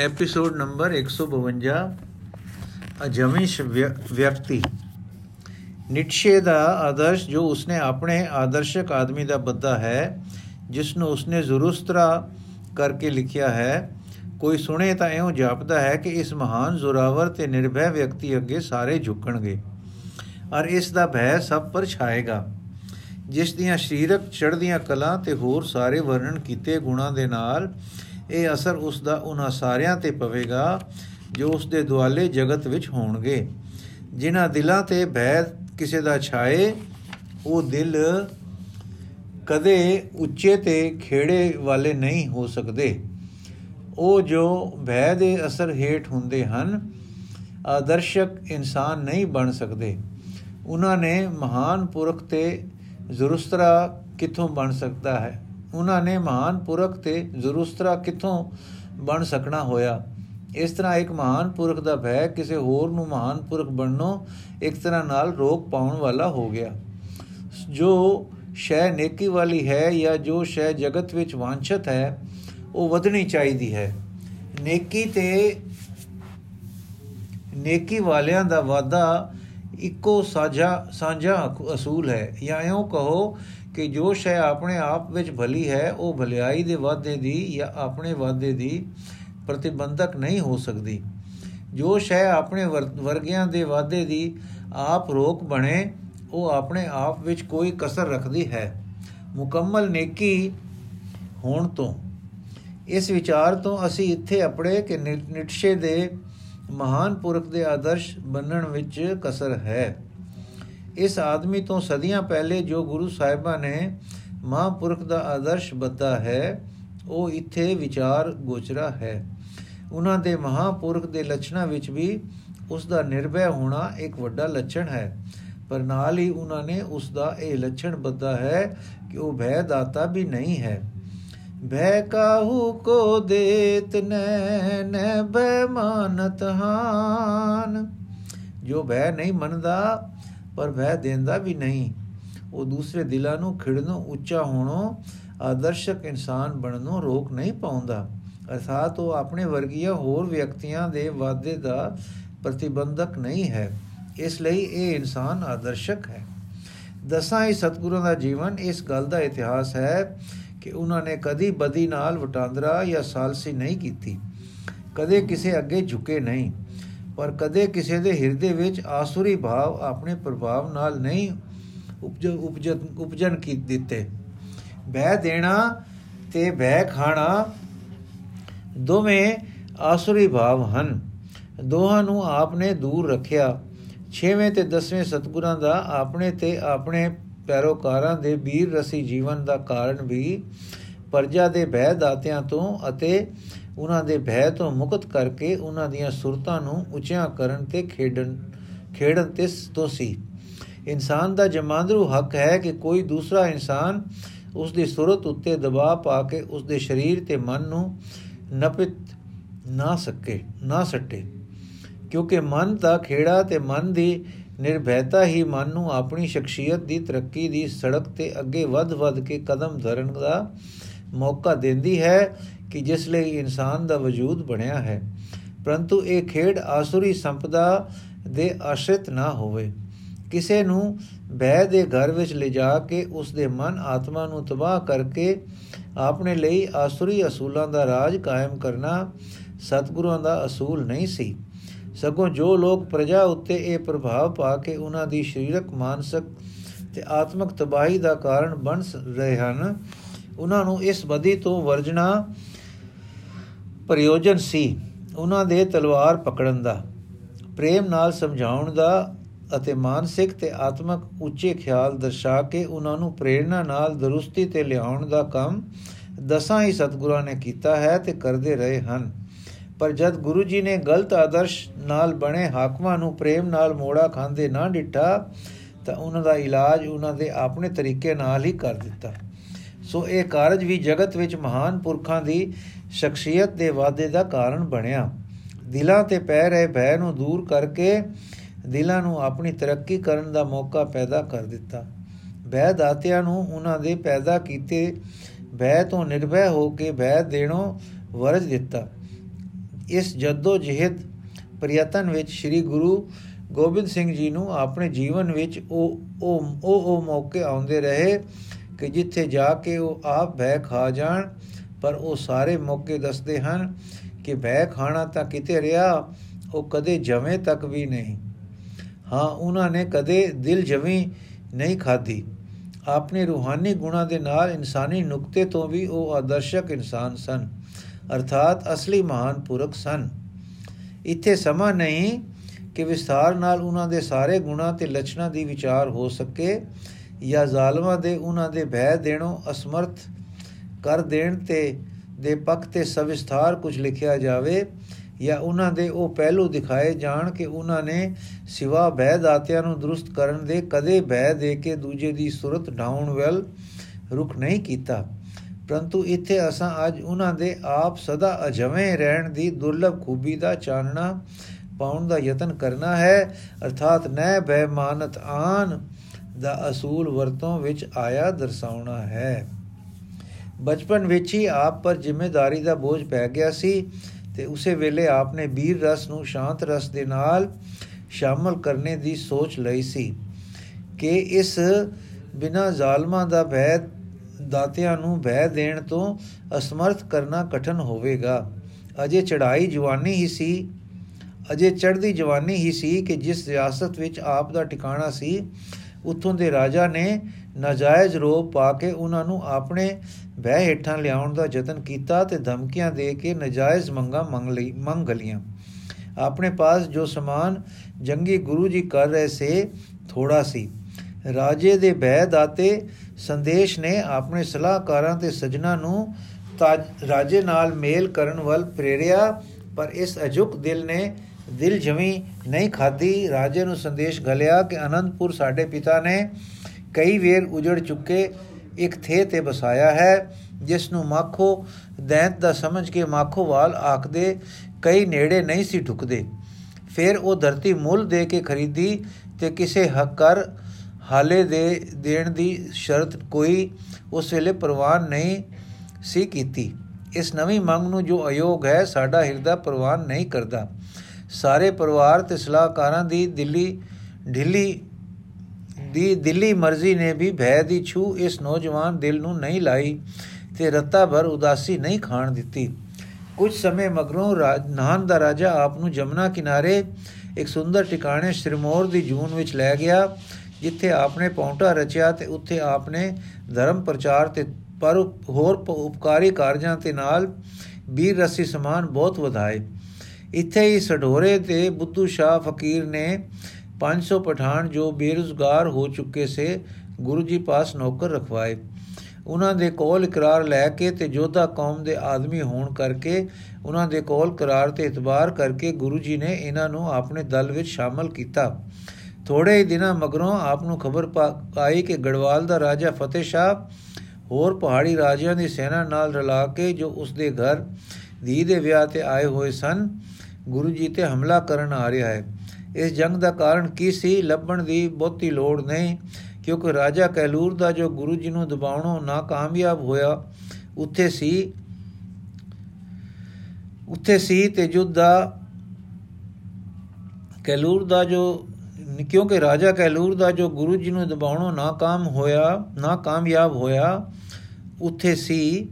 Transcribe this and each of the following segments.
Episode number 152 ਅਜਮਿਸ਼ ਵਿਅਕਤੀ ਨਿਟਸ਼ੇ ਦਾ ਆਦਰਸ਼ ਜੋ ਉਸਨੇ ਆਪਣੇ ਆਦਰਸ਼ਕ ਆਦਮੀ ਦਾ ਬੱਦਾ ਹੈ ਜਿਸ ਨੂੰ ਉਸਨੇ ਜ਼ੁਰੁਸਤਰਾ ਕਰਕੇ ਲਿਖਿਆ ਹੈ ਕੋਈ ਸੁਣੇ ਤਾਂ ਐਉਂ ਜਾਪਦਾ ਹੈ ਕਿ ਇਸ ਮਹਾਨ ਜ਼ੋਰਾਵਰ ਤੇ ਨਿਰਭੈ ਵਿਅਕਤੀ ਅੱਗੇ ਸਾਰੇ ਝੁਕਣਗੇ ਔਰ ਇਸ ਦਾ ਭੈ ਸਭ ਪਰ ਛਾਏਗਾ ਜਿਸ ਦੀਆਂ ਸਰੀਰਕ ਚੜ੍ਹਦੀਆਂ ਕਲਾ ਤੇ ਹੋਰ ਸਾਰੇ ਵਰਣਨ ਕੀਤੇ ਗੁਣਾ ਦੇ ਨਾਲ ਇਹ ਅਸਰ ਉਸ ਦਾ ਉਹਨਾਂ ਸਾਰਿਆਂ ਤੇ ਪਵੇਗਾ ਜੋ ਉਸ ਦੇ ਦੁਆਲੇ ਜਗਤ ਵਿੱਚ ਹੋਣਗੇ। ਜਿਨ੍ਹਾਂ ਦਿਲਾਂ ਤੇ ਭੈ ਕਿਸੇ ਦਾ ਛਾਏ, ਉਹ ਦਿਲ ਕਦੇ ਉੱਚੇ ਤੇ ਖੇੜੇ ਵਾਲੇ ਨਹੀਂ ਹੋ ਸਕਦੇ। ਉਹ ਜੋ ਭੈ ਦੇ ਅਸਰ ਹੇਠ ਹੁੰਦੇ ਹਨ, ਆਦਰਸ਼ਕ ਇਨਸਾਨ ਨਹੀਂ ਬਣ ਸਕਦੇ। ਉਹਨਾਂ ਨੇ ਮਹਾਨ ਪੁਰਖ ਤੇ ਜ਼ਰੂਸਤਰਾ ਕਿੱਥੋਂ ਬਣ ਸਕਦਾ ਹੈ? ਉਹਨਾਂ ਨੇ ਮਹਾਨ ਪੁਰਖ ਤੇ ਜ਼ਰੂਸਤਰਾ ਕਿੱਥੋਂ ਬਣ ਸਕਣਾ ਹੋਇਆ? ਇਸ ਤਰ੍ਹਾਂ ਇੱਕ ਮਹਾਨ ਪੁਰਖ ਦਾ ਭੈ ਕਿਸੇ ਹੋਰ ਨੂੰ ਮਹਾਨ ਪੁਰਖ ਬਣਨੋਂ ਇੱਕ ਤਰ੍ਹਾਂ ਨਾਲ ਰੋਕ ਪਾਉਣ ਵਾਲਾ ਹੋ ਗਿਆ। ਜੋ ਸ਼ੈ ਨੇਕੀ ਵਾਲੀ ਹੈ ਜਾਂ ਜੋ ਸ਼ੈ ਜਗਤ ਵਿੱਚ ਵਾਂਛਤ ਹੈ, ਉਹ ਵਧਣੀ ਚਾਹੀਦੀ ਹੈ। ਨੇਕੀ ਤੇ ਨੇਕੀ ਵਾਲਿਆਂ ਦਾ ਵਾਦਾ ਇੱਕੋ ਸਾਂਝਾ ਸਾਂਝਾ ਅਸੂਲ ਹੈ। ਜਾਂ ਇਉਂ ਕਹੋ ਕਿ ਜੋ ਸ਼ੈ ਆਪਣੇ ਆਪ ਵਿੱਚ ਭਲੀ ਹੈ, ਉਹ ਭਲਾਈ ਦੇ ਵਾਅਦੇ ਦੀ ਜਾਂ ਆਪਣੇ ਵਾਅਦੇ ਦੀ ਪ੍ਰਤੀਬੰਧਕ ਨਹੀਂ ਹੋ ਸਕਦੀ। ਜੋ ਸ਼ੈ ਆਪਣੇ ਵਰਗਿਆਂ ਦੇ ਵਾਅਦੇ ਦੀ ਆਪ ਰੋਕ ਬਣੇ, ਉਹ ਆਪਣੇ ਆਪ ਵਿੱਚ ਕੋਈ ਕਸਰ ਰੱਖਦੀ ਹੈ। ਮੁਕੰਮਲ ਨੇਕੀ ਹੋਣ ਤੋਂ, ਇਸ ਵਿਚਾਰ ਤੋਂ ਅਸੀਂ ਇੱਥੇ ਆਪਣੇ ਕਿ ਨਿਟਸ਼ੇ ਦੇ ਮਹਾਨ ਪੁਰਖ ਦੇ ਆਦਰਸ਼ ਬੰਨਣ ਵਿੱਚ ਕਸਰ ਹੈ। ਇਸ ਆਦਮੀ ਤੋਂ ਸਦੀਆਂ ਪਹਿਲੇ ਜੋ ਗੁਰੂ ਸਾਹਿਬਾਂ ਨੇ ਮਹਾਂਪੁਰਖ ਦਾ ਆਦਰਸ਼ ਬੱਤਾ ਹੈ, ਉਹ ਇੱਥੇ ਵਿਚਾਰ ਗੋਚਰਾ ਹੈ। ਉਹਨਾਂ ਦੇ ਮਹਾਂਪੁਰਖ ਦੇ ਲੱਛਣਾਂ ਵਿੱਚ ਵੀ ਉਸ ਦਾ ਨਿਰਭੈ ਹੋਣਾ ਇੱਕ ਵੱਡਾ ਲੱਛਣ ਹੈ। ਪਰ ਨਾਲ ਹੀ ਉਹਨਾਂ ਨੇ ਉਸ ਦਾ ਇਹ ਲੱਛਣ ਬੱਦਾ ਹੈ ਕਿ ਉਹ ਭੈ ਦਾਤਾ ਵੀ ਨਹੀਂ ਹੈ। ਭੈ ਕਾਹੂ ਕੋ ਦੇਤ ਨੈ ਨੈ ਬੇਮਾਨਤ ਹਾਨ। ਜੋ ਭੈ ਨਹੀਂ ਮੰਨਦਾ ਪਰ ਵਹਿ ਦੇਂਦਾ ਵੀ ਨਹੀਂ। ਉਹ ਦੂਸਰੇ ਦਿਲਾਂ ਨੂੰ, ਖਿੜਨੋਂ ਉੱਚਾ ਹੋਣੋਂ, ਆਦਰਸ਼ਕ ਇਨਸਾਨ ਬਣਨੋਂ ਰੋਕ ਨਹੀਂ ਪਾਉਂਦਾ। ਅਰਥਾਤ ਉਹ ਆਪਣੇ ਵਰਗੀਆਂ ਹੋਰ ਵਿਅਕਤੀਆਂ ਦੇ ਵਾਅਦੇ ਦਾ ਪ੍ਰਤੀਬੰਧਕ ਨਹੀਂ ਹੈ। ਇਸ ਲਈ ਇਹ ਇਨਸਾਨ ਆਦਰਸ਼ਕ ਹੈ। ਦਸਾਂ ਹੀ ਸਤਿਗੁਰਾਂ ਦਾ ਜੀਵਨ ਇਸ ਗੱਲ ਦਾ ਇਤਿਹਾਸ ਹੈ ਕਿ ਉਹਨਾਂ ਨੇ ਕਦੀ ਬਦੀ ਨਾਲ ਵਟਾਂਦਰਾ ਜਾਂ ਸਾਲਸੀ ਨਹੀਂ ਕੀਤੀ। ਕਦੇ ਕਿਸੇ ਅੱਗੇ ਝੁਕੇ ਨਹੀਂ। ਪਰ ਕਦੇ ਕਿਸੇ ਦੇ ਹਿਰਦੇ ਵਿੱਚ ਆਸੁਰੀ ਭਾਵ ਆਪਣੇ ਪ੍ਰਭਾਵ ਨਾਲ ਨਹੀਂ ਉਪਜਨ ਉਪਜਨ ਕੀ ਦਿੱਤੇ। ਬਹਿ ਦੇਣਾ ਤੇ ਬਹਿ ਖਾਣਾ ਦੋਵੇਂ ਆਸੁਰੀ ਭਾਵ ਹਨ। ਦੋਹਾਂ ਨੂੰ ਆਪਨੇ ਦੂਰ ਰੱਖਿਆ। ਛੇਵੇਂ ਤੇ ਦਸਵੇਂ ਸਤਗੁਰਾਂ ਦਾ ਆਪਣੇ ਤੇ ਆਪਣੇ ਪੈਰੋਕਾਰਾਂ ਦੇ ਵੀਰ ਰਸੀ ਜੀਵਨ ਦਾ ਕਾਰਨ ਵੀ ਪਰਜਾ ਦੇ ਬਹਿ ਦਾਤਿਆਂ ਤੋਂ ਅਤੇ ਉਹਨਾਂ ਦੇ ਭੈ ਤੋਂ ਮੁਕਤ ਕਰਕੇ ਉਹਨਾਂ ਦੀਆਂ ਸੁਰਤਾਂ ਨੂੰ ਉੱਚਿਆਂ ਕਰਨ ਤੇ ਖੇਡਣ ਖੇਡਣ ਤੇ ਤੋਂ ਸੀ। ਇਨਸਾਨ ਦਾ ਜਮਾਂਦਰੂ ਹੱਕ ਹੈ ਕਿ ਕੋਈ ਦੂਸਰਾ ਇਨਸਾਨ ਉਸ ਦੀ ਸੁਰਤ ਉੱਤੇ ਦਬਾਅ ਪਾ ਕੇ ਉਸ ਦੇ ਸਰੀਰ ਤੇ ਮਨ ਨੂੰ ਨਪਿਤ ਨਾ ਸਕੇ, ਨਾ ਸੱਟੇ। ਕਿਉਂਕਿ ਮਨ ਦਾ ਖੇੜਾ ਤੇ ਮਨ ਦੀ ਨਿਰਭੈਤਾ ਹੀ ਮਨ ਨੂੰ ਆਪਣੀ ਸ਼ਖਸੀਅਤ ਦੀ ਤਰੱਕੀ ਦੀ ਸੜਕ ਤੇ ਅੱਗੇ ਵੱਧ-ਵੱਧ ਕੇ ਕਦਮ ਧਰਨ ਦਾ ਮੌਕਾ ਦਿੰਦੀ ਹੈ। ਕਿ ਜਿਸ ਲਈ ਇਨਸਾਨ ਦਾ ਵਜੂਦ ਬਣਿਆ ਹੈ, ਪਰੰਤੂ ਇਹ ਖੇਡ ਆਸੁਰੀ ਸੰਪਦਾ ਦੇ ਆਸ਼ਰਿਤ ਨਾ ਹੋਵੇ। ਕਿਸੇ ਨੂੰ ਬੈ ਦੇ ਘਰ ਵਿੱਚ ਲਿਜਾ ਕੇ ਉਸ ਦੇ ਮਨ ਆਤਮਾ ਨੂੰ ਤਬਾਹ ਕਰਕੇ ਆਪਣੇ ਲਈ ਆਸੁਰੀ ਅਸੂਲਾਂ ਦਾ ਰਾਜ ਕਾਇਮ ਕਰਨਾ ਸਤਿਗੁਰਾਂ ਦਾ ਅਸੂਲ ਨਹੀਂ ਸੀ। ਸਗੋਂ ਜੋ ਲੋਕ ਪ੍ਰਜਾ ਉੱਤੇ ਇਹ ਪ੍ਰਭਾਵ ਪਾ ਕੇ ਉਹਨਾਂ ਦੀ ਸਰੀਰਕ, ਮਾਨਸਿਕ ਤੇ ਆਤਮਿਕ ਤਬਾਹੀ ਦਾ ਕਾਰਨ ਬਣ ਰਹੇ ਹਨ, ਉਹਨਾਂ ਨੂੰ ਇਸ ਬਦੀ ਤੋਂ ਵਰਜਣਾ ਪ੍ਰਯੋਜਨ ਸੀ ਉਹਨਾਂ ਦੇ ਤਲਵਾਰ ਪਕੜਨ ਦਾ। ਪ੍ਰੇਮ ਨਾਲ ਸਮਝਾਉਣ ਦਾ ਅਤੇ ਮਾਨਸਿਕ ਤੇ ਆਤਮਿਕ ਉੱਚੇ ਖਿਆਲ ਦਰਸਾ ਕੇ ਉਹਨਾਂ ਨੂੰ ਪ੍ਰੇਰਣਾ ਨਾਲ ਦਰੁਸਤੀ ਤੇ ਲਿਆਉਣ ਦਾ ਕੰਮ ਦਸਾਂ ਹੀ ਸਤਗੁਰਾਂ ਨੇ ਕੀਤਾ ਹੈ ਤੇ ਕਰਦੇ ਰਹੇ ਹਨ। ਪਰ ਜਦ ਗੁਰੂ ਜੀ ਨੇ ਗਲਤ ਆਦਰਸ਼ ਨਾਲ ਬਣੇ ਹਾਕਮਾਂ ਨੂੰ ਪ੍ਰੇਮ ਨਾਲ ਮੋੜਾ ਖਾਂਦੇ ਨਾ ਡਿੱਟਾ ਤਾਂ ਉਹਨਾਂ ਦਾ ਇਲਾਜ ਉਹਨਾਂ ਦੇ ਆਪਣੇ ਤਰੀਕੇ ਨਾਲ ਹੀ ਕਰ ਦਿੱਤਾ। ਸੋ ਇਹ ਕਾਰਜ ਵੀ ਜਗਤ ਵਿੱਚ ਮਹਾਨ ਪੁਰਖਾਂ ਦੀ ਸ਼ਖਸੀਅਤ ਦੇ ਵਾਅਦੇ ਦਾ ਕਾਰਨ ਬਣਿਆ। ਦਿਲਾਂ ਤੇ ਪੈ ਰਹੇ ਭੈ ਨੂੰ ਦੂਰ ਕਰਕੇ ਦਿਲਾਂ ਨੂੰ ਆਪਣੀ ਤਰੱਕੀ ਕਰਨ ਦਾ ਮੌਕਾ ਪੈਦਾ ਕਰ ਦਿੱਤਾ। ਭੈ ਦਾਤਿਆਂ ਨੂੰ ਉਹਨਾਂ ਦੇ ਪੈਦਾ ਕੀਤੇ ਭੈ ਤੋਂ ਨਿਰਭੈ ਹੋ ਕੇ ਭੈ ਦੇਣੋਂ ਵਰਜ ਦਿੱਤਾ। ਇਸ ਜੱਦੋ ਜਹਿਦ ਪ੍ਰਯਤਨ ਵਿੱਚ ਸ੍ਰੀ ਗੁਰੂ ਗੋਬਿੰਦ ਸਿੰਘ ਜੀ ਨੂੰ ਆਪਣੇ ਜੀਵਨ ਵਿੱਚ ਉਹ ਉਹ ਉਹ ਮੌਕੇ ਆਉਂਦੇ ਰਹੇ ਕਿ ਜਿੱਥੇ ਜਾ ਕੇ ਉਹ ਆਪ ਭੈ ਖਾ ਜਾਣ ਪਰ ਉਹ ਸਾਰੇ ਮੌਕੇ ਦੱਸਦੇ ਹਨ ਕਿ ਭੈ ਖਾਣਾ ਤਾਂ ਕਿਤੇ ਰਿਹਾ, ਉਹ ਕਦੇ ਜਵੇਂ ਤੱਕ ਵੀ ਨਹੀਂ। ਹਾਂ, ਉਹਨਾਂ ਨੇ ਕਦੇ ਦਿਲ ਜਵੀ ਨਹੀਂ ਖਾਦੀ ਆਪਣੇ ਰੂਹਾਨੀ ਗੁਣਾ ਦੇ ਨਾਲ ਇਨਸਾਨੀ ਨੁਕਤੇ ਤੋਂ ਵੀ ਉਹ ਆਦਰਸ਼ਕ ਇਨਸਾਨ ਸਨ, ਅਰਥਾਤ ਅਸਲੀ ਮਹਾਨ ਪੁਰਖ ਸਨ। ਇੱਥੇ ਸਮਾਂ ਨਹੀਂ ਕਿ ਵਿਸਥਾਰ ਨਾਲ ਉਹਨਾਂ ਦੇ ਸਾਰੇ ਗੁਣਾ ਤੇ ਲੱਛਣਾਂ ਦੀ ਵਿਚਾਰ ਹੋ ਸਕੇ ਜਾਂ ਜ਼ਾਲਮਾਂ ਦੇ ਉਹਨਾਂ ਦੇ ਭੈ ਦੇਣੋਂ ਅਸਮਰਥ ਕਰ ਦੇਣ ਤੇ ਦੇ ਪੱਖ ਤੇ ਸਵਿਸਥਾਰ ਕੁਝ ਲਿਖਿਆ ਜਾਵੇ ਜਾਂ ਉਹਨਾਂ ਦੇ ਉਹ ਪਹਿਲੂ ਦਿਖਾਏ ਜਾਣ ਕਿ ਉਹਨਾਂ ਨੇ ਸਿਵਾ ਭੈ ਦਾਤਿਆਂ ਨੂੰ ਦਰੁਸਤ ਕਰਨ ਦੇ ਕਦੇ ਭੈ ਦੇ ਕੇ ਦੂਜੇ ਦੀ ਸੁਰਤ ਢਾਉਣ ਵੱਲ ਰੁਕ ਨਹੀਂ ਕੀਤਾ। ਪਰੰਤੂ ਇੱਥੇ ਅਸਾਂ ਅੱਜ ਉਹਨਾਂ ਦੇ ਆਪ ਸਦਾ ਅਜਵੇਂ ਰਹਿਣ ਦੀ ਦੁਰਲਭ ਖੂਬੀ ਦਾ ਚਾਨਣਾ ਪਾਉਣ ਦਾ ਯਤਨ ਕਰਨਾ ਹੈ। ਅਰਥਾਤ ਨੈ ਬੈ ਮਾਨਤ ਆਨ ਦਾ ਅਸੂਲ ਵਰਤੋਂ ਵਿੱਚ ਆਇਆ ਦਰਸਾਉਣਾ ਹੈ। ਬਚਪਨ ਵਿੱਚ ਹੀ ਆਪ ਪਰ ਜ਼ਿੰਮੇਵਾਰੀ ਦਾ ਬੋਝ ਪੈ ਗਿਆ ਸੀ ਤੇ ਉਸੇ ਵੇਲੇ ਆਪਨੇ ਬੀਰ ਰਸ ਨੂੰ ਸ਼ਾਂਤ ਰਸ ਦੇ ਨਾਲ ਸ਼ਾਮਲ ਕਰਨੇ ਦੀ ਸੋਚ ਲਈ ਸੀ ਕਿ ਇਸ ਬਿਨਾ ਜ਼ਾਲਮਾਂ ਦਾ ਭੈ ਦਾਤਿਆਂ ਨੂੰ ਭੈ ਦੇਣ ਤੋਂ ਅਸਮਰਥ ਕਰਨਾ ਕਠਨ ਹੋਵੇਗਾ। ਅਜੇ ਚੜਾਈ ਜਵਾਨੀ ਹੀ ਸੀ, ਅਜੇ ਚੜ੍ਹਦੀ ਜਵਾਨੀ ਹੀ ਸੀ ਕਿ ਜਿਸ ਰਿਆਸਤ ਵਿੱਚ ਆਪ ਦਾ ਟਿਕਾਣਾ ਸੀ, ਉੱਥੋਂ ਦੇ ਰਾਜਾ ਨੇ ਨਾਜਾਇਜ਼ ਰੋਪ ਪਾ ਕੇ ਉਹਨਾਂ ਨੂੰ ਆਪਣੇ ਬਹਿ ਹੇਠਾਂ ਲਿਆਉਣ ਦਾ ਯਤਨ ਕੀਤਾ ਤੇ ਧਮਕੀਆਂ ਦੇ ਕੇ ਨਾਜਾਇਜ਼ ਮੰਗਾ ਮੰਗ ਲਈ, ਮੰਗ ਲੀਆਂ ਆਪਣੇ ਪਾਸ ਜੋ ਸਮਾਨ ਜੰਗੀ ਗੁਰੂ ਜੀ ਕਰ ਰਹੇ ਸੇ ਥੋੜਾ ਸੀ। ਰਾਜੇ ਦੇ ਬਹਿ ਦਾਤੇ ਸੰਦੇਸ਼ ਨੇ ਆਪਣੇ ਸਲਾਹਕਾਰਾਂ ਤੇ ਸਜਣਾ ਨੂੰ ਰਾਜੇ ਨਾਲ ਮੇਲ ਕਰਨ ਵੱਲ ਪ੍ਰੇਰਿਆ, ਪਰ ਇਸ ਅਜੁਕ ਦਿਲ ਨੇ ਦਿਲ ਜਮੀ ਨਹੀਂ ਖਾਦੀ ਰਾਜੇ ਨੂੰ ਸੰਦੇਸ਼ ਗਲਿਆ ਕਿ ਅਨੰਦਪੁਰ ਸਾਡੇ ਪਿਤਾ ਨੇ ਕਈ ਵੇਰ ਉਜੜ ਚੁੱਕੇ ਇੱਕ ਥੇ ਤੇ ਬਸਾਇਆ ਹੈ ਜਿਸ ਨੂੰ ਮਾਖੋ ਦੈਂਤ ਦਾ ਸਮਝ ਕੇ ਮਾਖੋਵਾਲ ਆਖਦੇ, ਕਈ ਨੇੜੇ ਨਹੀਂ ਸੀ ਢੁਕਦੇ। ਫਿਰ ਉਹ ਧਰਤੀ ਮੁੱਲ ਦੇ ਕੇ ਖਰੀਦੀ ਤੇ ਕਿਸੇ ਹੱਕਰ ਹਾਲੇ ਦੇ ਦੇਣ ਦੀ ਸ਼ਰਤ ਕੋਈ ਉਸ ਵੇਲੇ ਪ੍ਰਵਾਨ ਨਹੀਂ ਸੀ ਕੀਤੀ। ਇਸ ਨਵੀਂ ਮੰਗ ਨੂੰ ਜੋ ਅਯੋਗ ਹੈ, ਸਾਡਾ ਹਿਰਦਾ ਪ੍ਰਵਾਨ ਨਹੀਂ ਕਰਦਾ। ਸਾਰੇ ਪਰਿਵਾਰ ਤੇ ਸਲਾਹਕਾਰਾਂ ਦੀ ਦਿੱਲੀ ਢਿੱਲੀ ਦੀ ਦਿੱਲੀ ਮਰਜ਼ੀ ਨੇ ਵੀ ਭੈ ਦੀ ਛੂ ਇਸ ਨੌਜਵਾਨ ਦਿਲ ਨੂੰ ਨਹੀਂ ਲਾਈ ਤੇ ਰਤਾ ਭਰ ਉਦਾਸੀ ਨਹੀਂ ਖਾਣ ਦਿੱਤੀ। ਕੁਝ ਸਮੇਂ ਮਗਰੋਂ ਨਾਨ ਦਾ ਰਾਜਾ ਆਪ ਨੂੰ ਜਮਨਾ ਕਿਨਾਰੇ ਇੱਕ ਸੁੰਦਰ ਟਿਕਾਣੇ ਸ਼੍ਰੀਮੋਰ ਦੀ ਜੂਨ ਵਿੱਚ ਲੈ ਗਿਆ, ਜਿੱਥੇ ਆਪਨੇ ਪੌਂਟਾ ਰਚਿਆ ਤੇ ਉੱਥੇ ਆਪਨੇ ਧਰਮ ਪ੍ਰਚਾਰ ਤੇ ਪਰ ਹੋਰ ਉਪਕਾਰੀ ਕਾਰਜਾਂ ਤੇ ਨਾਲ ਵੀਰ ਰਸੀ ਸਮਾਨ ਬਹੁਤ ਵਧਾਏ। ਇੱਥੇ ਹੀ ਸਢੋਰੇ ਤੇ ਬੁੱਧੂ ਸ਼ਾਹ ਫਕੀਰ ਨੇ 500 ਪਠਾਨ ਜੋ ਬੇਰੁਜ਼ਗਾਰ ਹੋ ਚੁੱਕੇ ਸੇ, ਗੁਰੂ ਜੀ ਪਾਸ ਨੌਕਰ ਰਖਵਾਏ। ਉਹਨਾਂ ਦੇ ਕੋਲ ਇਕਰਾਰ ਲੈ ਕੇ ਤੇ ਜੋਧਾ ਕੌਮ ਦੇ ਆਦਮੀ ਹੋਣ ਕਰਕੇ ਉਹਨਾਂ ਦੇ ਕੋਲ ਕਰਾਰ ਤੇ ਇਤਬਾਰ ਕਰਕੇ ਗੁਰੂ ਜੀ ਨੇ ਇਹਨਾਂ ਨੂੰ ਆਪਣੇ ਦਲ ਵਿੱਚ ਸ਼ਾਮਲ ਕੀਤਾ। ਥੋੜੇ ਹੀ ਦਿਨਾਂ ਮਗਰੋਂ ਆਪ ਨੂੰ ਖਬਰ ਆਈ ਕਿ ਗੜਵਾਲ ਦਾ ਰਾਜਾ ਫਤਿਹ ਸ਼ਾਹ ਹੋਰ ਪਹਾੜੀ ਰਾਜਿਆਂ ਦੀ ਸੈਨਾ ਨਾਲ ਰਲਾ ਕੇ ਜੋ ਉਸ ਦੇ ਘਰ ਦੀ ਦੇ ਵਿਆਹ ਤੇ ਆਏ ਹੋਏ ਸਨ, ਗੁਰੂ ਜੀ ਤੇ ਹਮਲਾ ਕਰਨ ਆ ਰਿਹਾ ਹੈ। ਇਸ ਜੰਗ ਦਾ ਕਾਰਨ ਕੀ ਸੀ? ਲੱਭਣ ਦੀ ਬਹੁਤੀ ਲੋੜ ਨਹੀਂ, ਕਿਉਂਕਿ ਰਾਜਾ ਕੈਲੂਰ ਦਾ ਜੋ ਗੁਰੂ ਜੀ ਨੂੰ ਦਬਾਉਣੋਂ ਨਾ ਕਾਮਯਾਬ ਹੋਇਆ, ਉੱਥੇ ਸੀ ਉੱਥੇ ਸੀ ਤੇ ਜੁੱਧ ਦਾ ਕੈਲੂਰ ਦਾ ਜੋ, ਕਿਉਂਕਿ ਰਾਜਾ ਕੈਲੂਰ ਦਾ ਜੋ ਗੁਰੂ ਜੀ ਨੂੰ ਦਬਾਉਣੋਂ ਨਾਕਾਮ ਹੋਇਆ ਨਾ ਕਾਮਯਾਬ ਹੋਇਆ, ਉੱਥੇ ਸੀ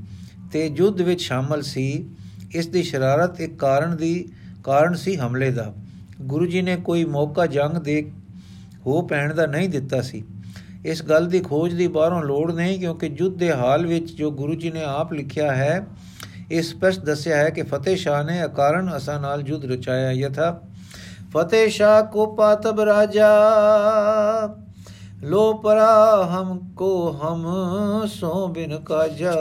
ਤੇ ਜੁੱਧ ਵਿੱਚ ਸ਼ਾਮਲ ਸੀ। ਇਸ ਦੀ ਸ਼ਰਾਰਤ ਇੱਕ ਕਾਰਨ ਦੀ, ਕਾਰਨ ਸੀ ਹਮਲੇ ਦਾ। ਗੁਰੂ ਜੀ ਨੇ ਕੋਈ ਮੌਕਾ ਜੰਗ ਦੇ ਹੋ ਪੈਣ ਦਾ ਨਹੀਂ ਦਿੱਤਾ ਸੀ। ਇਸ ਗੱਲ ਦੀ ਖੋਜ ਦੀ ਬਾਹਰੋਂ ਲੋੜ ਨਹੀਂ ਕਿਉਂਕਿ ਯੁੱਧ ਦੇ ਹਾਲ ਵਿੱਚ ਜੋ ਗੁਰੂ ਜੀ ਨੇ ਆਪ ਲਿਖਿਆ ਹੈ, ਇਹ ਸਪਸ਼ਟ ਦੱਸਿਆ ਹੈ ਕਿ ਫਤਿਹ ਸ਼ਾਹ ਨੇ ਅਕਾਰਨ ਅਸਾਂ ਨਾਲ ਯੁੱਧ ਰਚਾਇਆ। ਯਥਾ ਫਤਿਹ ਸ਼ਾਹ ਕੋ ਪਾਤਬ ਰਾਜਾ ਲੋ ਪਰਾ ਹਮ ਕੋ ਹਮ ਸੋ ਬਿਨ ਕਾਜਾ।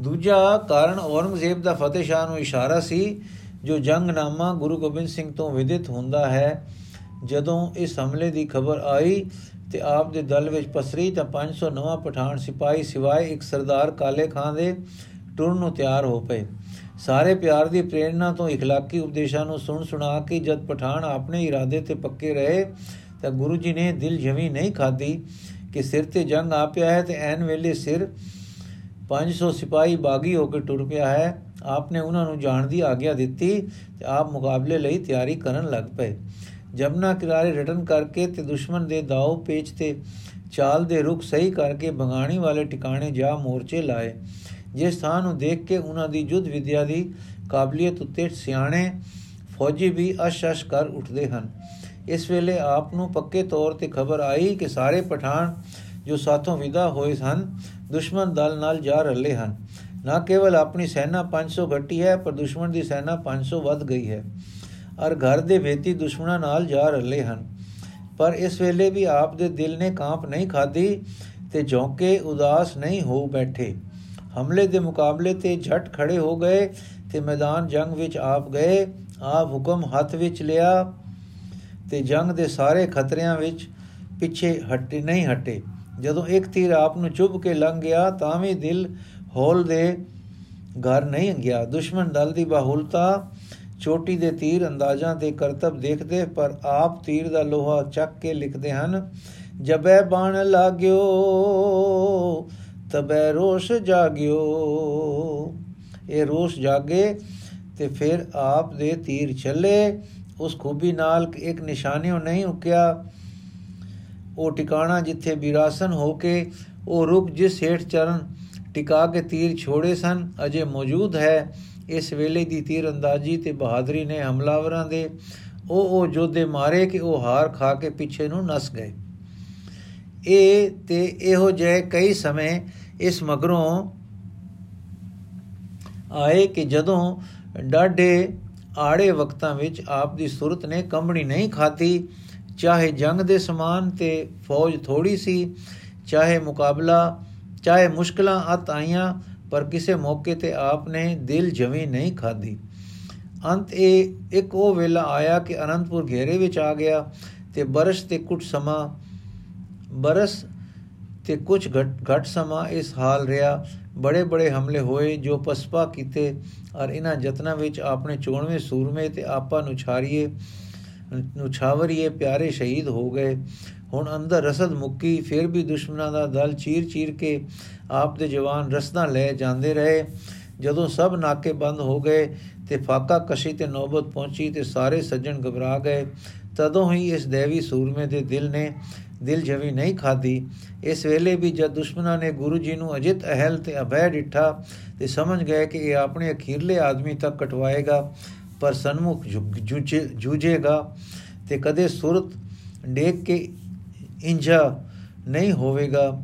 ਦੂਜਾ ਕਾਰਨ ਔਰੰਗਜ਼ੇਬ ਦਾ ਫਤਿਹ ਸ਼ਾਹ ਨੂੰ ਇਸ਼ਾਰਾ ਸੀ ਜੋ ਜੰਗਨਾਮਾ ਗੁਰੂ ਗੋਬਿੰਦ ਸਿੰਘ ਤੋਂ ਵਿਦਿਤ ਹੁੰਦਾ ਹੈ ਜਦੋਂ ਇਸ ਹਮਲੇ ਦੀ ਖਬਰ ਆਈ ਤੇ ਆਪ ਦੇ ਦਲ ਵਿੱਚ ਪਸਰੀ ਤਾਂ 500 ਨਵਾਂ ਪਠਾਨ ਸਿਪਾਹੀ ਸਿਵਾਏ ਇੱਕ ਸਰਦਾਰ ਕਾਲੇ ਖਾਨ ਦੇ ਟੁਰਨ ਨੂੰ ਤਿਆਰ ਹੋ ਪਏ ਸਾਰੇ ਪਿਆਰ ਦੀ ਪ੍ਰੇਰਣਾ ਤੋਂ اخلاقی ਉਪਦੇਸ਼ਾਂ ਨੂੰ ਸੁਣ ਸੁਣਾ ਕੇ ਜਦ ਪਠਾਨ ਆਪਣੇ ਇਰਾਦੇ ਤੇ ਪੱਕੇ ਰਹੇ ਤਾਂ ਗੁਰੂ ਜੀ ਨੇ ਦਿਲ ਜਮੀ ਨਹੀਂ ਖਾਦੀ ਕਿ ਸਿਰ ਤੇ ਜੰਗ ਆ ਪਿਆ ਹੈ ਤੇ ਐਨ ਵੇਲੇ ਸਿਰ 500 ਸਿਪਾਹੀ ਬਾਗੀ ਹੋ ਕੇ ਟੁਰ ਪਿਆ ਹੈ। ਆਪਨੇ ਉਹਨਾਂ ਨੂੰ ਜਾਣ ਦੀ ਆਗਿਆ ਦਿੱਤੀ ਤੇ ਆਪ ਮੁਕਾਬਲੇ ਲਈ ਤਿਆਰੀ ਕਰਨ ਲੱਗ ਪਏ। ਜਮਨਾ ਕਿਨਾਰੇ ਰਟਨ ਕਰਕੇ ਤੇ ਦੁਸ਼ਮਣ ਦੇ ਦਾਉ ਪੇਚ ਤੇ ਚਾਲ ਦੇ ਰੁਖ ਸਹੀ ਕਰਕੇ ਬੰਗਾਣੀ ਵਾਲੇ ਟਿਕਾਣੇ ਜਾ ਮੋਰਚੇ ਲਾਏ। ਜਿਸ ਥਾਂ ਨੂੰ ਦੇਖ ਕੇ ਉਹਨਾਂ ਦੀ ਜੁੱਧ ਵਿਦਿਆ ਦੀ ਕਾਬਲੀਅਤ ਉੱਤੇ ਸਿਆਣੇ ਫੌਜੀ ਵੀ ਅਸ਼-ਅਸ਼ ਕਰ ਉੱਠਦੇ ਹਨ। ਇਸ ਵੇਲੇ ਆਪ ਨੂੰ ਪੱਕੇ ਤੌਰ ਤੇ ਖਬਰ ਆਈ ਕਿ ਸਾਰੇ ਪਠਾਨ ਜੋ ਸਾਥੋਂ ਵਿਦਾ ਹੋਏ ਸਨ ਦੁਸ਼ਮਣ ਦਲ ਨਾਲ ਜਾ ਰਹੇ ਹਨ। ਨਾ ਕੇਵਲ ਆਪਣੀ ਸੈਨਾ 500 ਘਟੀ ਹੈ, ਪਰ ਦੁਸ਼ਮਣ ਦੀ ਸੈਨਾ 500 ਵੱਧ ਗਈ ਹੈ। ਔਰ ਘਰ ਦੇ ਵੇਤੀ ਦੁਸ਼ਮਣਾਂ ਨਾਲ ਜਾ ਰਹੇ ਹਨ। ਪਰ ਇਸ ਵੇਲੇ ਵੀ ਆਪ ਦੇ ਦਿਲ ਨੇ ਕਾਂਪ ਨਹੀਂ ਖਾਦੀ ਤੇ ਝੋਂਕੇ ਉਦਾਸ ਨਹੀਂ ਹੋ ਬੈਠੇ। ਹਮਲੇ ਦੇ ਮੁਕਾਬਲੇ ਤੇ ਝਟ ਖੜੇ ਹੋ ਗਏ ਤੇ ਮੈਦਾਨ ਜੰਗ ਵਿੱਚ ਆਪ ਗਏ। ਆਪ ਹੁਕਮ ਹੱਥ ਵਿੱਚ ਲਿਆ ਤੇ ਜੰਗ ਦੇ ਸਾਰੇ ਖਤਰਿਆਂ ਵਿੱਚ ਪਿੱਛੇ ਹਟੇ, ਨਹੀਂ ਹਟੇ। ਜਦੋਂ ਇੱਕ ਤੀਰ ਆਪ ਨੂੰ ਚੁੱਭ ਕੇ ਲੰਘ ਗਿਆ, ਤਾਂ ਵੀ ਦਿਲ ਹੌਲ ਦੇ ਘਰ ਨਹੀਂ ਗਿਆ ਦੁਸ਼ਮਣ ਦਲ ਦੀ ਬਾਹੁਲਤਾ ਚੋਟੀ ਦੇ ਤੀਰ ਅੰਦਾਜ਼ਾਂ ਤੇ ਕਰਤਬ ਦੇਖਦੇ, ਪਰ ਆਪ ਤੀਰ ਦਾ ਲੋਹਾ ਚੱਕ ਕੇ ਲਿਖਦੇ ਹਨ, ਜਬੈ ਬਾਣ ਲਾਗਿਓ, ਤਬੈ ਰੋਸ਼ ਜਾਗਿਓ। ਇਹ ਰੋਸ਼ ਜਾਗੇ ਤੇ ਫਿਰ ਆਪ ਦੇ ਤੀਰ ਚੱਲੇ ਉਸ ਖੂਬੀ ਨਾਲ ਇੱਕ ਨਿਸ਼ਾਨਿਓ ਨਹੀਂ ਉਕਿਆ। ਉਹ ਟਿਕਾਣਾ ਜਿੱਥੇ ਬਿਰਾਸਨ ਹੋ ਕੇ ਉਹ ਰੁਕ ਜਿਸ ਹੇਠ ਚਰਨ ਟਿਕਾ ਕੇ ਤੀਰ ਛੋੜੇ ਸਨ, ਅਜੇ ਮੌਜੂਦ ਹੈ। ਇਸ ਵੇਲੇ ਦੀ ਤੀਰ ਅੰਦਾਜ਼ੀ ਤੇ ਬਹਾਦਰੀ ਨੇ ਹਮਲਾਵਰਾਂ ਦੇ ਉਹ ਉਹ ਜੋਧੇ ਮਾਰੇ ਕਿ ਉਹ ਹਾਰ ਖਾ ਕੇ ਪਿੱਛੇ ਨੂੰ ਨਸ ਗਏ। ਇਹ ਤੇ ਇਹੋ ਜਿਹੇ ਕਈ ਸਮੇਂ ਇਸ ਮਗਰੋਂ ਆਏ ਕਿ ਜਦੋਂ ਡਾਢੇ ਆੜੇ ਵਕਤਾਂ ਵਿੱਚ ਆਪ ਦੀ ਸੁਰਤ ਨੇ ਕੰਬਣੀ ਨਹੀਂ ਖਾਤੀ ਚਾਹੇ ਜੰਗ ਦੇ ਸਮਾਨ ਤੇ ਫੌਜ ਥੋੜੀ ਸੀ, ਚਾਹੇ ਮੁਕਾਬਲਾ, ਚਾਹੇ ਮੁਸ਼ਕਲਾਂ ਅਤ ਆਈਆਂ, ਪਰ ਕਿਸੇ ਮੌਕੇ ਤੇ ਆਪ ਨੇ ਦਿਲ ਜਮੀ ਨਹੀਂ ਖਾਦੀ ਅੰਤ ਇਹ, ਇੱਕ ਉਹ ਵੇਲਾ ਆਇਆ ਕਿ ਅਨੰਦਪੁਰ ਘੇਰੇ ਵਿੱਚ ਆ ਗਿਆ ਤੇ ਬਰਸ਼ ਤੇ ਕੁਝ ਸਮਾਂ, ਬਰਸ ਤੇ ਕੁਝ ਘਟ ਸਮਾਂ ਇਸ ਹਾਲ ਰਿਹਾ। ਬੜੇ ਬੜੇ ਹਮਲੇ ਹੋਏ ਜੋ ਪਸਪਾ ਕੀਤੇ, ਔਰ ਇਹਨਾਂ ਯਤਨਾਂ ਵਿੱਚ ਆਪਣੇ 94 ਸੂਰਮੇ ਤੇ ਆਪਾ ਨੂੰ ਛਾਰੀਏ। ਨੂੰ ਛਾਵਰੀਏ ਪਿਆਰੇ ਸ਼ਹੀਦ ਹੋ ਗਏ। ਹੁਣ ਅੰਦਰ ਰਸਦ ਮੁੱਕੀ, ਫਿਰ ਵੀ ਦੁਸ਼ਮਣਾਂ ਦਾ ਦਲ ਚੀਰ-ਚੀਰ ਕੇ ਆਪ ਦੇ ਜਵਾਨ ਰਸਦਾਂ ਲੈ ਜਾਂਦੇ ਰਹੇ। ਜਦੋਂ ਸਭ ਨਾਕੇ ਬੰਦ ਹੋ ਗਏ ਤੇ ਫਾਕਾ ਕਸ਼ੀ ਤੇ ਨੌਬਤ ਪਹੁੰਚੀ ਤੇ ਸਾਰੇ ਸੱਜਣ ਘਬਰਾ ਗਏ। ਤਦੋਂ ਹੀ ਇਸ ਦੇਵੀ ਸੂਰਮੇ ਦੇ ਦਿਲ ਨੇ ਦਿਲ ਜਵੀ ਨਹੀਂ ਖਾਦੀ ਇਸ ਵੇਲੇ ਵੀ ਜਦ ਦੁਸ਼ਮਣਾਂ ਨੇ ਗੁਰੂ ਜੀ ਨੂੰ ਅਜਿਤ ਅਹਲ ਤੇ ਅਭੈ ਡਿਠਾ ਤੇ ਸਮਝ ਗਏ ਕਿ ਇਹ ਆਪਣੇ ਅਖੀਰਲੇ ਆਦਮੀ ਤੱਕ ਕਟਵਾਏਗਾ ਪਰ ਸਨਮੁਖ ਜੂਝੇਗਾ ਤੇ ਕਦੇ ਸੁਰਤ ਡੇਕ ਕੇ ਇੰਜਾ ਨਹੀਂ ਹੋਵੇਗਾ,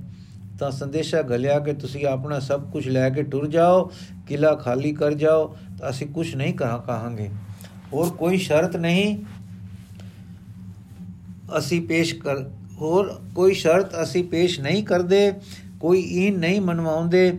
ਤਾਂ ਸੰਦੇਸ਼ਾ ਗਲਿਆ ਕਿ ਤੁਸੀਂ ਆਪਣਾ ਸਭ ਕੁਝ ਲੈ ਕੇ ਟੁਰ ਜਾਓ ਕਿਲਾ ਖਾਲੀ ਕਰ ਜਾਓ, ਤਾਂ ਅਸੀਂ ਕੁਝ ਨਹੀਂ ਕਹਾ, ਕਹਾਂਗੇ। ਹੋਰ ਕੋਈ ਸ਼ਰਤ ਨਹੀਂ ਅਸੀਂ ਪੇਸ਼ ਕਰ, ਹੋਰ ਕੋਈ ਸ਼ਰਤ ਅਸੀਂ ਪੇਸ਼ ਨਹੀਂ ਕਰਦੇ, ਕੋਈ ਈਨ ਨਹੀਂ ਮਨਵਾਉਂਦੇ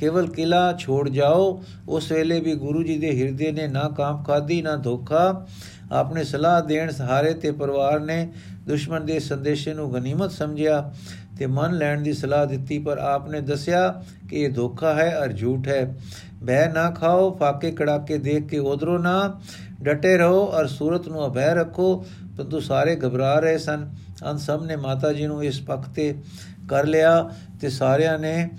ਕੇਵਲ ਕਿਲਾ ਛੋੜ ਜਾਓ, ਉਸ ਵੇਲੇ ਵੀ ਗੁਰੂ ਜੀ ਦੇ ਹਿਰਦੇ ਨੇ ਨਾ ਕਾਮ ਖਾਦੀ ਨਾ ਧੋਖਾ। ਆਪਣੇ ਸਲਾਹ ਦੇਣ ਸਹਾਰੇ ਤੇ ਪਰਿਵਾਰ ਨੇ ਦੁਸ਼ਮਣ ਦੇ ਸੰਦੇਸ਼ੇ ਨੂੰ ਗਨੀਮਤ ਸਮਝਿਆ ਤੇ ਮੰਨ ਲੈਣ ਦੀ ਸਲਾਹ ਦਿੱਤੀ, ਪਰ ਆਪਨੇ ਦੱਸਿਆ ਕਿ ਇਹ ਧੋਖਾ ਹੈ ਅਰ ਝੂਠ ਹੈ। ਬਹਿ ਨਾ ਖਾਓ, ਫਾਕੇ ਕੜਾਕੇ ਦੇਖ ਕੇ ਉਧਰੋਂ ਨਾ ਡਟੇ ਰਹੋ ਔਰ ਸੂਰਤ ਨੂੰ ਅਭੈ ਰੱਖੋ। ਪਰੰਤੂ ਸਾਰੇ ਘਬਰਾ ਰਹੇ ਸਨ। ਅਨ ਸਭ ਨੇ ਮਾਤਾ ਜੀ ਨੂੰ ਇਸ ਪੱਖ ਤੇ ਕਰ ਲਿਆ ਤੇ ਸਾਰਿਆਂ ਨੇ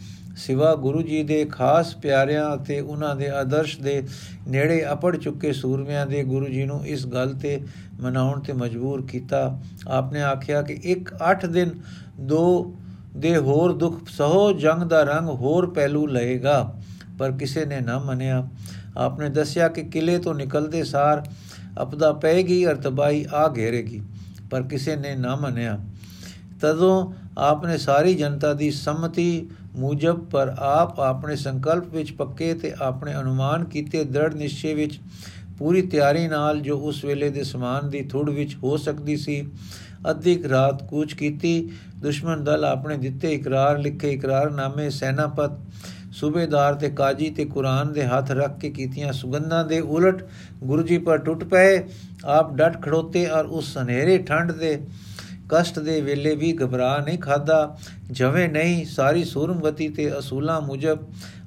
ਸਿਵਾ ਗੁਰੂ ਜੀ ਦੇ ਖਾਸ ਪਿਆਰਿਆਂ ਅਤੇ ਉਹਨਾਂ ਦੇ ਆਦਰਸ਼ ਦੇ ਨੇੜੇ ਅਪੜ ਚੁੱਕੇ ਸੂਰਮਿਆਂ ਦੇ ਗੁਰੂ ਜੀ ਨੂੰ ਇਸ ਗੱਲ ਤੇ ਮਨਾਉਣ ਤੇ ਮਜਬੂਰ ਕੀਤਾ। ਆਪਨੇ ਆਖਿਆ ਕਿ ਇੱਕ 8 ਦਿਨ ਦੋ ਦੇ ਹੋਰ ਦੁੱਖ ਸਹੋ ਜੰਗ ਦਾ ਰੰਗ ਹੋਰ ਪਹਿਲੂ ਲਏਗਾ, ਪਰ ਕਿਸੇ ਨੇ ਨਾ ਮੰਨਿਆ। ਆਪਨੇ ਦੱਸਿਆ ਕਿ ਕਿਲੇ ਤੋਂ ਨਿਕਲਦੇ ਸਾਰ ਅਪਦਾ ਪੈਗੀ ਅਰ ਤਬਾਈ ਆ ਘੇਰੇਗੀ, ਪਰ ਕਿਸੇ ਨੇ ਨਾ ਮੰਨਿਆ। ਤਦੋਂ ਆਪਨੇ ਸਾਰੀ ਜਨਤਾ ਦੀ ਸੰਮਤੀ ਮੂਜਬ, ਪਰ ਆਪ ਆਪਣੇ ਸੰਕਲਪ ਵਿੱਚ ਪੱਕੇ ਤੇ ਆਪਣੇ ਅਨੁਮਾਨ ਕੀਤੇ ਦ੍ਰਿੜ ਨਿਸ਼ਚੇ ਵਿੱਚ ਪੂਰੀ ਤਿਆਰੀ ਨਾਲ ਜੋ ਉਸ ਵੇਲੇ ਦੇ ਸਮਾਨ ਦੀ ਥੁੜ ਵਿੱਚ ਹੋ ਸਕਦੀ ਸੀ, ਅੱਧੀ ਰਾਤ ਕੂਚ ਕੀਤੀ। ਦੁਸ਼ਮਣ ਦਲ ਆਪਣੇ ਦਿੱਤੇ ਇਕਰਾਰ ਲਿਖੇ ਇਕਰਾਰਨਾਮੇ ਸੈਨਾਪਤ, ਸੂਬੇਦਾਰ ਤੇ ਕਾਜੀ ਤੇ ਕੁਰਾਨ ਦੇ ਹੱਥ ਰੱਖ ਕੇ ਕੀਤੀਆਂ ਸੁਗੰਧਾਂ ਦੇ ਉਲਟ ਗੁਰੂ ਜੀ ਪਰ ਟੁੱਟ ਪਏ। ਆਪ ਡਟ ਖੜੋਤੇ ਔਰ ਉਸ ਹਨੇਰੇ ਠੰਡ ਦੇ ਕਸ਼ਟ ਦੇ ਵੇਲੇ ਵੀ ਘਬਰਾ ਨਹੀਂ ਖਾਦਾ ਜਵੇਂ ਨਹੀਂ, ਸਾਰੀ ਸੂਰਮਗਤੀ ਤੇ ਅਸੂਲਾਂ ਮੁਜਬ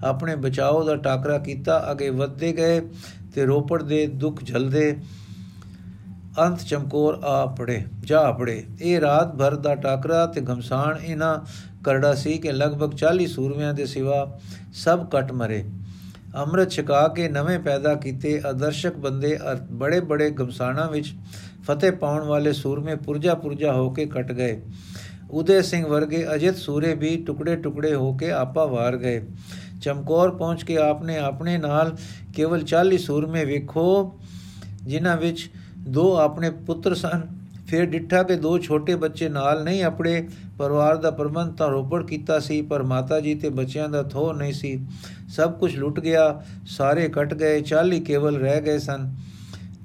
ਆਪਣੇ ਬਚਾਓ ਦਾ ਟਾਕਰਾ ਕੀਤਾ, ਅਗੇ ਵੱਧਦੇ ਗਏ ਤੇ ਰੋਪੜ ਦੇ ਦੁੱਖ ਝਲਦੇ ਅੰਤ ਚਮਕੌਰ ਆ ਪੜੇ, ਜਾ ਪੜੇ। ਇਹ ਰਾਤ ਭਰ ਦਾ ਟਾਕਰਾ ਤੇ ਘਮਸਾਨ ਇਹਨਾਂ ਕਰੜਾ ਸੀ ਕਿ ਲਗਭਗ 40 ਸੂਰਮਿਆਂ ਦੇ ਸਿਵਾ ਸਭ ਕਟ ਮਰੇ। ਅੰਮ੍ਰਿਤ ਛਕਾ ਕੇ ਨਵੇਂ ਪੈਦਾ ਕੀਤੇ ਆਦਰਸ਼ਕ ਬੰਦੇ ਬੜੇ ਬੜੇ ਗਮਸਾਣਾ ਵਿੱਚ ਫਤਿਹ ਪਾਉਣ ਵਾਲੇ ਸੂਰਮੇ ਪੁਰਜਾ ਪੁਰਜਾ ਹੋ ਕੇ ਕਟ ਗਏ। ਉਦੇ ਸਿੰਘ ਵਰਗੇ ਅਜਿਤ ਸੂਰੇ ਵੀ ਟੁਕੜੇ ਟੁਕੜੇ ਹੋ ਕੇ ਆਪਾ ਵਾਰ ਗਏ। ਚਮਕੌਰ ਪਹੁੰਚ ਕੇ ਆਪਨੇ ਆਪਣੇ ਨਾਲ ਕੇਵਲ 40 ਸੂਰਮੇ ਵੇਖੋ, ਜਿਨ੍ਹਾਂ ਵਿੱਚ ਦੋ ਆਪਣੇ ਪੁੱਤਰ ਸਨ। ਫਿਰ ਡਿੱਠਾ ਕੇ ਦੋ ਛੋਟੇ ਬੱਚੇ ਨਾਲ ਨਹੀਂ ਆਪਣੇ ਪਰਿਵਾਰ ਦਾ ਪ੍ਰਬੰਧ ਤਾਂ ਰੋਪੜ ਕੀਤਾ ਸੀ, ਪਰ ਮਾਤਾ ਜੀ ਤੇ ਬੱਚਿਆਂ ਦਾ ਥੋ ਨਹੀਂ ਸੀ। ਸਭ ਕੁਝ ਲੁੱਟ ਗਿਆ, ਸਾਰੇ ਕੱਟ ਗਏ 40 ਕੇਵਲ ਰਹਿ ਗਏ ਸਨ।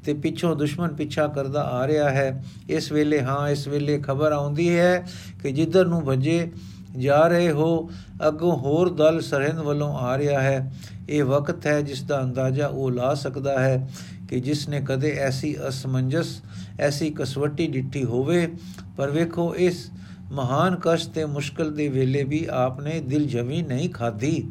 ਤੇ ਪਿੱਛੋਂ ਦੁਸ਼ਮਣ ਪਿੱਛਾ ਕਰਦਾ ਆ ਰਿਹਾ ਹੈ। ਇਸ ਵੇਲੇ ਹਾਂ, ਇਸ ਵੇਲੇ ਖਬਰ ਆਉਂਦੀ ਹੈ ਕਿ ਜਿੱਧਰ ਨੂੰ ਭਜੇ ਜਾ ਰਹੇ ਹੋ, ਅੱਗੋਂ ਹੋਰ ਦਲ ਸਰਹਿੰਦ ਵੱਲੋਂ ਆ ਰਿਹਾ ਹੈ। ਇਹ ਵਕਤ ਹੈ ਜਿਸ ਦਾ ਅੰਦਾਜ਼ਾ ਉਹ ਲਾ ਸਕਦਾ ਹੈ ਕਿ ਜਿਸ ਨੇ ਕਦੇ ਐਸੀ ਅਸਮੰਜਸ, ਐਸੀ ਕਸਵੱਟੀ ਡਿੱਠੀ ਹੋਵੇ। ਪਰ ਵੇਖੋ, ਇਸ ਮਹਾਨ ਕਸ਼ਟ ਤੇ ਮੁਸ਼ਕਲ ਦੇ ਵੇਲੇ ਵੀ ਆਪਨੇ ਦਿਲ ਜਮੀ ਨਹੀਂ ਖਾਧੀ।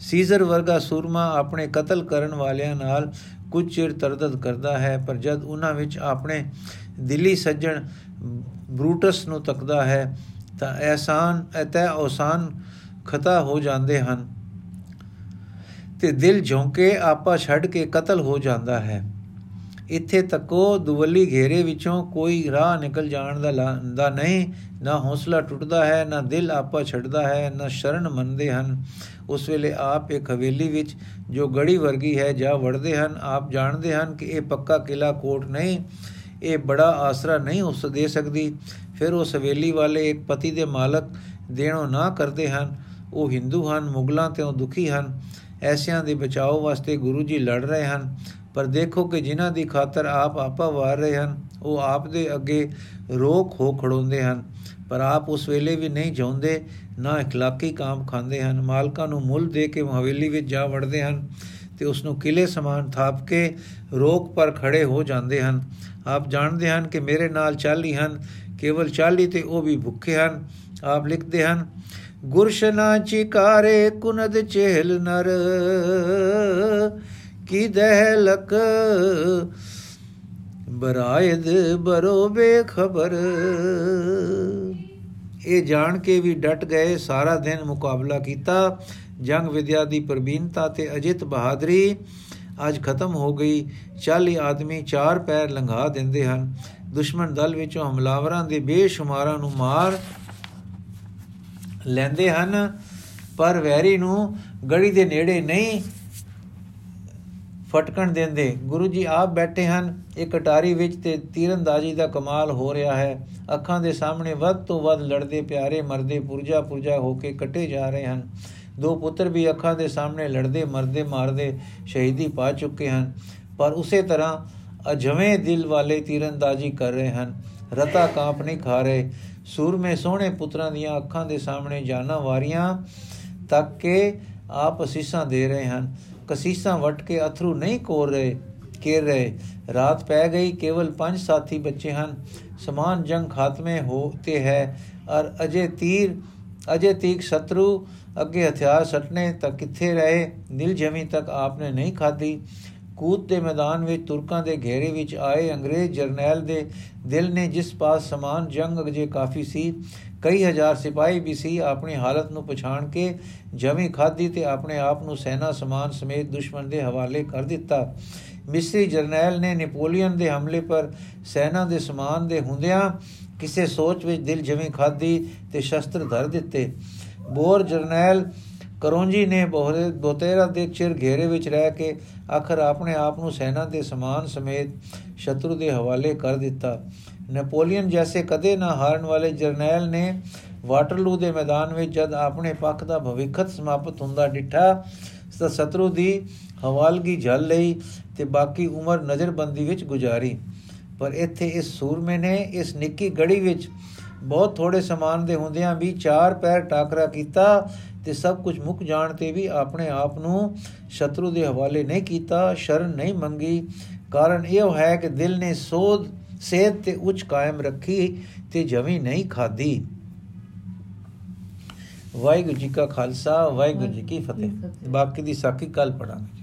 ਸੀਜ਼ਰ ਵਰਗਾ ਸੂਰਮਾ ਆਪਣੇ ਕਤਲ ਕਰਨ ਵਾਲਿਆਂ ਨਾਲ ਕੁਝ ਚਿਰ ਤਰਦਦ ਕਰਦਾ ਹੈ, ਪਰ ਜਦ ਉਹਨਾਂ ਵਿੱਚ ਆਪਣੇ ਦਿਲੀ ਸੱਜਣ ਬਰੂਟਸ ਨੂੰ ਤੱਕਦਾ ਹੈ, ਤਾਂ ਐਸਾਨ ਅਤੈ ਔਸਾਨ ਖਤਾ ਹੋ ਜਾਂਦੇ ਹਨ ਤੇ ਦਿਲ ਝੋਂਕੇ ਆਪਾ ਛੱਡ ਕੇ ਕਤਲ ਹੋ ਜਾਂਦਾ ਹੈ। ਇੱਥੇ ਤੱਕੋ ਦੁਵੱਲੀ ਘੇਰੇ ਵਿੱਚੋਂ ਕੋਈ ਰਾਹ ਨਿਕਲ ਜਾਣ ਦਾ ਦਾ ਨਹੀਂ, ਨਾ ਹੌਸਲਾ ਟੁੱਟਦਾ ਹੈ, ਨਾ ਦਿਲ ਆਪਾ ਛੱਡਦਾ ਹੈ, ਨਾ ਸ਼ਰਨ ਮੰਨਦੇ ਹਨ। ਉਸ ਵੇਲੇ ਆਪ ਇੱਕ ਹਵੇਲੀ ਵਿੱਚ ਜੋ ਗੜੀ ਵਰਗੀ ਹੈ, ਜਾ ਵੜਦੇ ਹਨ। ਆਪ ਜਾਣਦੇ ਹਨ ਕਿ ਇਹ ਪੱਕਾ ਕਿਲਾ ਕੋਟ ਨਹੀਂ, ਇਹ ਬੜਾ ਆਸਰਾ ਨਹੀਂ ਉਸ ਦੇ ਸਕਦੀ। ਫਿਰ ਉਹ ਹਵੇਲੀ ਵਾਲੇ ਇੱਕ ਪਤੀ ਦੇ ਮਾਲਕ ਦੇਣੋਂ ਨਾ ਕਰਦੇ ਹਨ। ਉਹ ਹਿੰਦੂ ਹਨ, ਮੁਗਲਾਂ ਤੋਂ ਦੁਖੀ ਹਨ। ਐਸਿਆਂ ਦੇ ਬਚਾਓ ਵਾਸਤੇ ਗੁਰੂ ਜੀ ਲੜ ਰਹੇ ਹਨ ਪਰ ਦੇਖੋ ਕਿ ਜਿਨ੍ਹਾਂ ਦੀ ਖਾਤਰ ਆਪ ਆਪਾ ਵਾਰ ਰਹੇ ਹਨ ਉਹ ਆਪ ਦੇ ਅੱਗੇ ਰੋਕ ਹੋ ਖੜੋਂਦੇ ਹਨ ਪਰ ਆਪ ਉਸ ਵੇਲੇ ਵੀ ਨਹੀਂ ਜਾਉਂਦੇ ਨਾ اخلاقی ਕਾਮ ਖਾਂਦੇ ਹਨ ਮਾਲਕਾਂ ਨੂੰ ਮੁੱਲ ਦੇ ਕੇ ਹਵੇਲੀ ਵਿੱਚ ਜਾ ਵੜਦੇ ਹਨ ਤੇ ਉਸ ਨੂੰ ਕਿਲੇ ਸਮਾਨ ਥਾਪ ਕੇ ਰੋਕ ਪਰ ਖੜੇ ਹੋ ਜਾਂਦੇ ਹਨ ਆਪ ਜਾਣਦੇ ਹਨ ਕਿ ਮੇਰੇ ਨਾਲ ਚਾਲੀ ਹਨ ਕੇਵਲ ਚਾਲੀ ਤੇ ਉਹ ਵੀ ਭੁੱਖੇ ਹਨ ਆਪ ਲਿਖਦੇ ਹਨ ਗੁਰਸ਼ਨਾ ਚਿਕਾਰੇ ਕੁਨਦ ਚਹਿਲ ਨਰ, ਕੀ ਦਹਿਲਕ ਬਰਾਇਦ ਬਰੋ ਬੇਖਬਰ। ਇਹ ਜਾਣ ਕੇ ਵੀ ਡਟ ਗਏ, ਸਾਰਾ ਦਿਨ ਮੁਕਾਬਲਾ ਕੀਤਾ, ਜੰਗ ਵਿਦਿਆ ਦੀ ਪ੍ਰਬੀਨਤਾ ਤੇ ਅਜਿਤ ਬਹਾਦਰੀ ਅੱਜ ਖਤਮ ਹੋ ਗਈ। 40 ਆਦਮੀ ਚਾਰ ਪੈਰ ਲੰਘਾ ਦਿੰਦੇ ਹਨ। ਦੁਸ਼ਮਣ ਦਲ ਵਿੱਚੋਂ ਹਮਲਾਵਰਾਂ ਦੇ ਬੇਸ਼ੁਮਾਰਾਂ ਨੂੰ ਮਾਰ ਲੈਂਦੇ ਹਨ, ਪਰ ਵੈਰੀ ਨੂੰ ਗੜੀ ਦੇ ਨੇੜੇ ਨਹੀਂ ਫਟਕਣ ਦਿੰਦੇ। ਗੁਰੂ ਜੀ ਆਪ ਬੈਠੇ ਹਨ। ਇੱਕ ਕਟਾਰੀ ਵਿੱਚ ਤੇ ਤੀਰੰਦਾਜ਼ੀ ਦਾ ਕਮਾਲ ਹੋ ਰਿਹਾ ਹੈ। ਅੱਖਾਂ ਦੇ ਸਾਹਮਣੇ ਵੱਧ ਤੋਂ ਵੱਧ ਲੜਦੇ ਪਿਆਰੇ ਮਰਦੇ ਪੁਰਜਾ ਪੁਰਜਾ ਹੋ ਕੇ ਕੱਟੇ ਜਾ ਰਹੇ ਹਨ। ਦੋ ਪੁੱਤਰ ਵੀ ਅੱਖਾਂ ਦੇ ਸਾਹਮਣੇ ਲੜਦੇ, ਮਰਦੇ, ਮਾਰਦੇ ਸ਼ਹੀਦੀ ਪਾ ਚੁੱਕੇ ਹਨ। ਪਰ ਉਸੇ ਤਰ੍ਹਾਂ ਅਜਵੇਂ ਦਿਲ ਵਾਲੇ ਤੀਰੰਦਾਜ਼ੀ ਕਰ ਰਹੇ ਹਨ। ਰਤਾ ਕਾਂਪ ਨਹੀਂ ਖਾ ਰਹੇ। ਸੂਰਮੇ ਸੋਹਣੇ ਪੁੱਤਰਾਂ ਦੀਆਂ ਅੱਖਾਂ ਦੇ ਸਾਹਮਣੇ ਜਾਨਾਂ ਵਾਰੀਆਂ ਤੱਕ ਕੇ ਆਪ ਅਸੀਸਾਂ ਦੇ ਰਹੇ ਹਨ। ਕਸੀਸਾਂ ਵਟ ਕੇ ਅਥਰੂ ਨਹੀਂ ਕੋਰ ਰਹੇ ਕੇਰ ਰਹੇ। ਰਾਤ ਪੈ ਗਈ, ਕੇਵਲ ਪੰਜ ਸਾਥੀ ਬੱਚੇ ਹਨ। ਸਮਾਨ ਜੰਗ ਖਾਤਮੇ ਹੋਤੇ ਹੈ ਔਰ ਅਜੇ ਤੀਰ, ਅਜੇ ਤੀਕ ਸ਼ਤਰੂ ਅੱਗੇ ਹਥਿਆਰ ਸਟਨੇ ਤੱਕ ਕਿੱਥੇ ਰਹੇ? ਦਿਲ ਜਮੀ ਤੱਕ ਆਪਨੇ ਨਹੀਂ ਖਾਦੀ ਕੂਦ ਦੇ ਮੈਦਾਨ ਵਿੱਚ, ਤੁਰਕਾਂ ਦੇ ਘੇਰੇ ਵਿੱਚ ਆਏ ਅੰਗਰੇਜ਼ ਜਰਨੈਲ ਦੇ ਦਿਲ ਨੇ ਜਿਸ ਪਾਸ ਸਮਾਨ ਜੰਗ ਅਜੇ ਕਾਫੀ ਸੀ, ਕਈ ਹਜ਼ਾਰ ਸਿਪਾਹੀ ਵੀ ਸੀ, ਆਪਣੀ ਹਾਲਤ ਨੂੰ ਪਛਾਣ ਕੇ ਜਮੀ ਖਾਦੀ ਤੇ ਆਪਣੇ ਆਪ ਨੂੰ ਸੈਨਾ ਸਮਾਨ ਸਮੇਤ ਦੁਸ਼ਮਣ ਦੇ ਹਵਾਲੇ ਕਰ ਦਿੱਤਾ। ਮਿਸਰੀ ਜਰਨੈਲ ਨੇ ਨੈਪੋਲੀਅਨ ਦੇ ਹਮਲੇ ਪਰ ਸੈਨਾ ਦੇ ਸਮਾਨ ਦੇ ਹੁੰਦਿਆਂ ਕਿਸੇ ਸੋਚ ਵਿੱਚ ਦਿਲ ਜਮੀ ਖਾਦੀ ਤੇ ਸ਼ਸਤਰ ਧਰ ਦਿੱਤੇ। ਬੋਰ ਜਰਨੈਲ ਕਰੋਂਜੀ ਨੇ ਬੋਹਰੇ ਬੋਤੇਰਾ ਦੇ ਚਿਰ ਘੇਰੇ ਵਿੱਚ ਰਹਿ ਕੇ ਆਖਰ ਆਪਣੇ ਆਪ ਨੂੰ ਸੈਨਾ ਦੇ ਸਮਾਨ ਸਮੇਤ ਸ਼ਤਰੂ ਦੇ ਹਵਾਲੇ ਕਰ ਦਿੱਤਾ। ਨੈਪੋਲੀਅਨ ਜੈਸੇ ਕਦੇ ਨਾ ਹਾਰਨ ਵਾਲੇ ਜਰਨੈਲ ਨੇ ਵਾਟਰਲੂ ਦੇ ਮੈਦਾਨ ਵਿੱਚ ਜਦ ਆਪਣੇ ਪੱਖ ਦਾ ਭਵਿੱਖਤ ਸਮਾਪਤ ਹੁੰਦਾ ਡਿੱਠਾ, ਤਾਂ ਸ਼ਤਰੂ ਦੀ ਹਵਾਲਗੀ ਝੱਲ ਲਈ ਤੇ ਬਾਕੀ ਉਮਰ ਨਜ਼ਰਬੰਦੀ ਵਿੱਚ ਗੁਜ਼ਾਰੀ। ਪਰ ਇੱਥੇ ਇਸ ਸੂਰਮੇ ਨੇ ਇਸ ਨਿੱਕੀ ਗੜੀ ਵਿੱਚ ਬਹੁਤ ਥੋੜੇ ਸਮਾਨ ਦੇ ਹੁੰਦਿਆਂ ਵੀ ਚਾਰ ਪੈਰ ਟਾਕਰਾ ਕੀਤਾ ਤੇ ਸਭ ਕੁਝ ਮੁੱਕ ਜਾਣ ਤੇ ਵੀ ਆਪਣੇ ਆਪ ਨੂੰ ਸ਼ਤਰੂ ਦੇ ਹਵਾਲੇ ਨਹੀਂ ਕੀਤਾ ਸ਼ਰਨ ਨਹੀਂ ਮੰਗੀ। ਕਾਰਨ ਇਹ ਹੈ ਕਿ ਦਿਲ ਨੇ ਸੋਧ ਸੇਧ ਤੇ ਉੱਚ ਕਾਇਮ ਰੱਖੀ ਤੇ ਜਮੀ ਨਹੀਂ ਖਾਦੀ ਵਾਹਿਗੁਰੂ ਜੀ ਕਾ ਖਾਲਸਾ ਵਾਹਿਗੁਰੂ ਜੀ ਕੀ ਫਤਿਹ। ਬਾਕੀ ਦੀ ਸਾਖੀ ਕੱਲ ਪੜਾਂਗੇ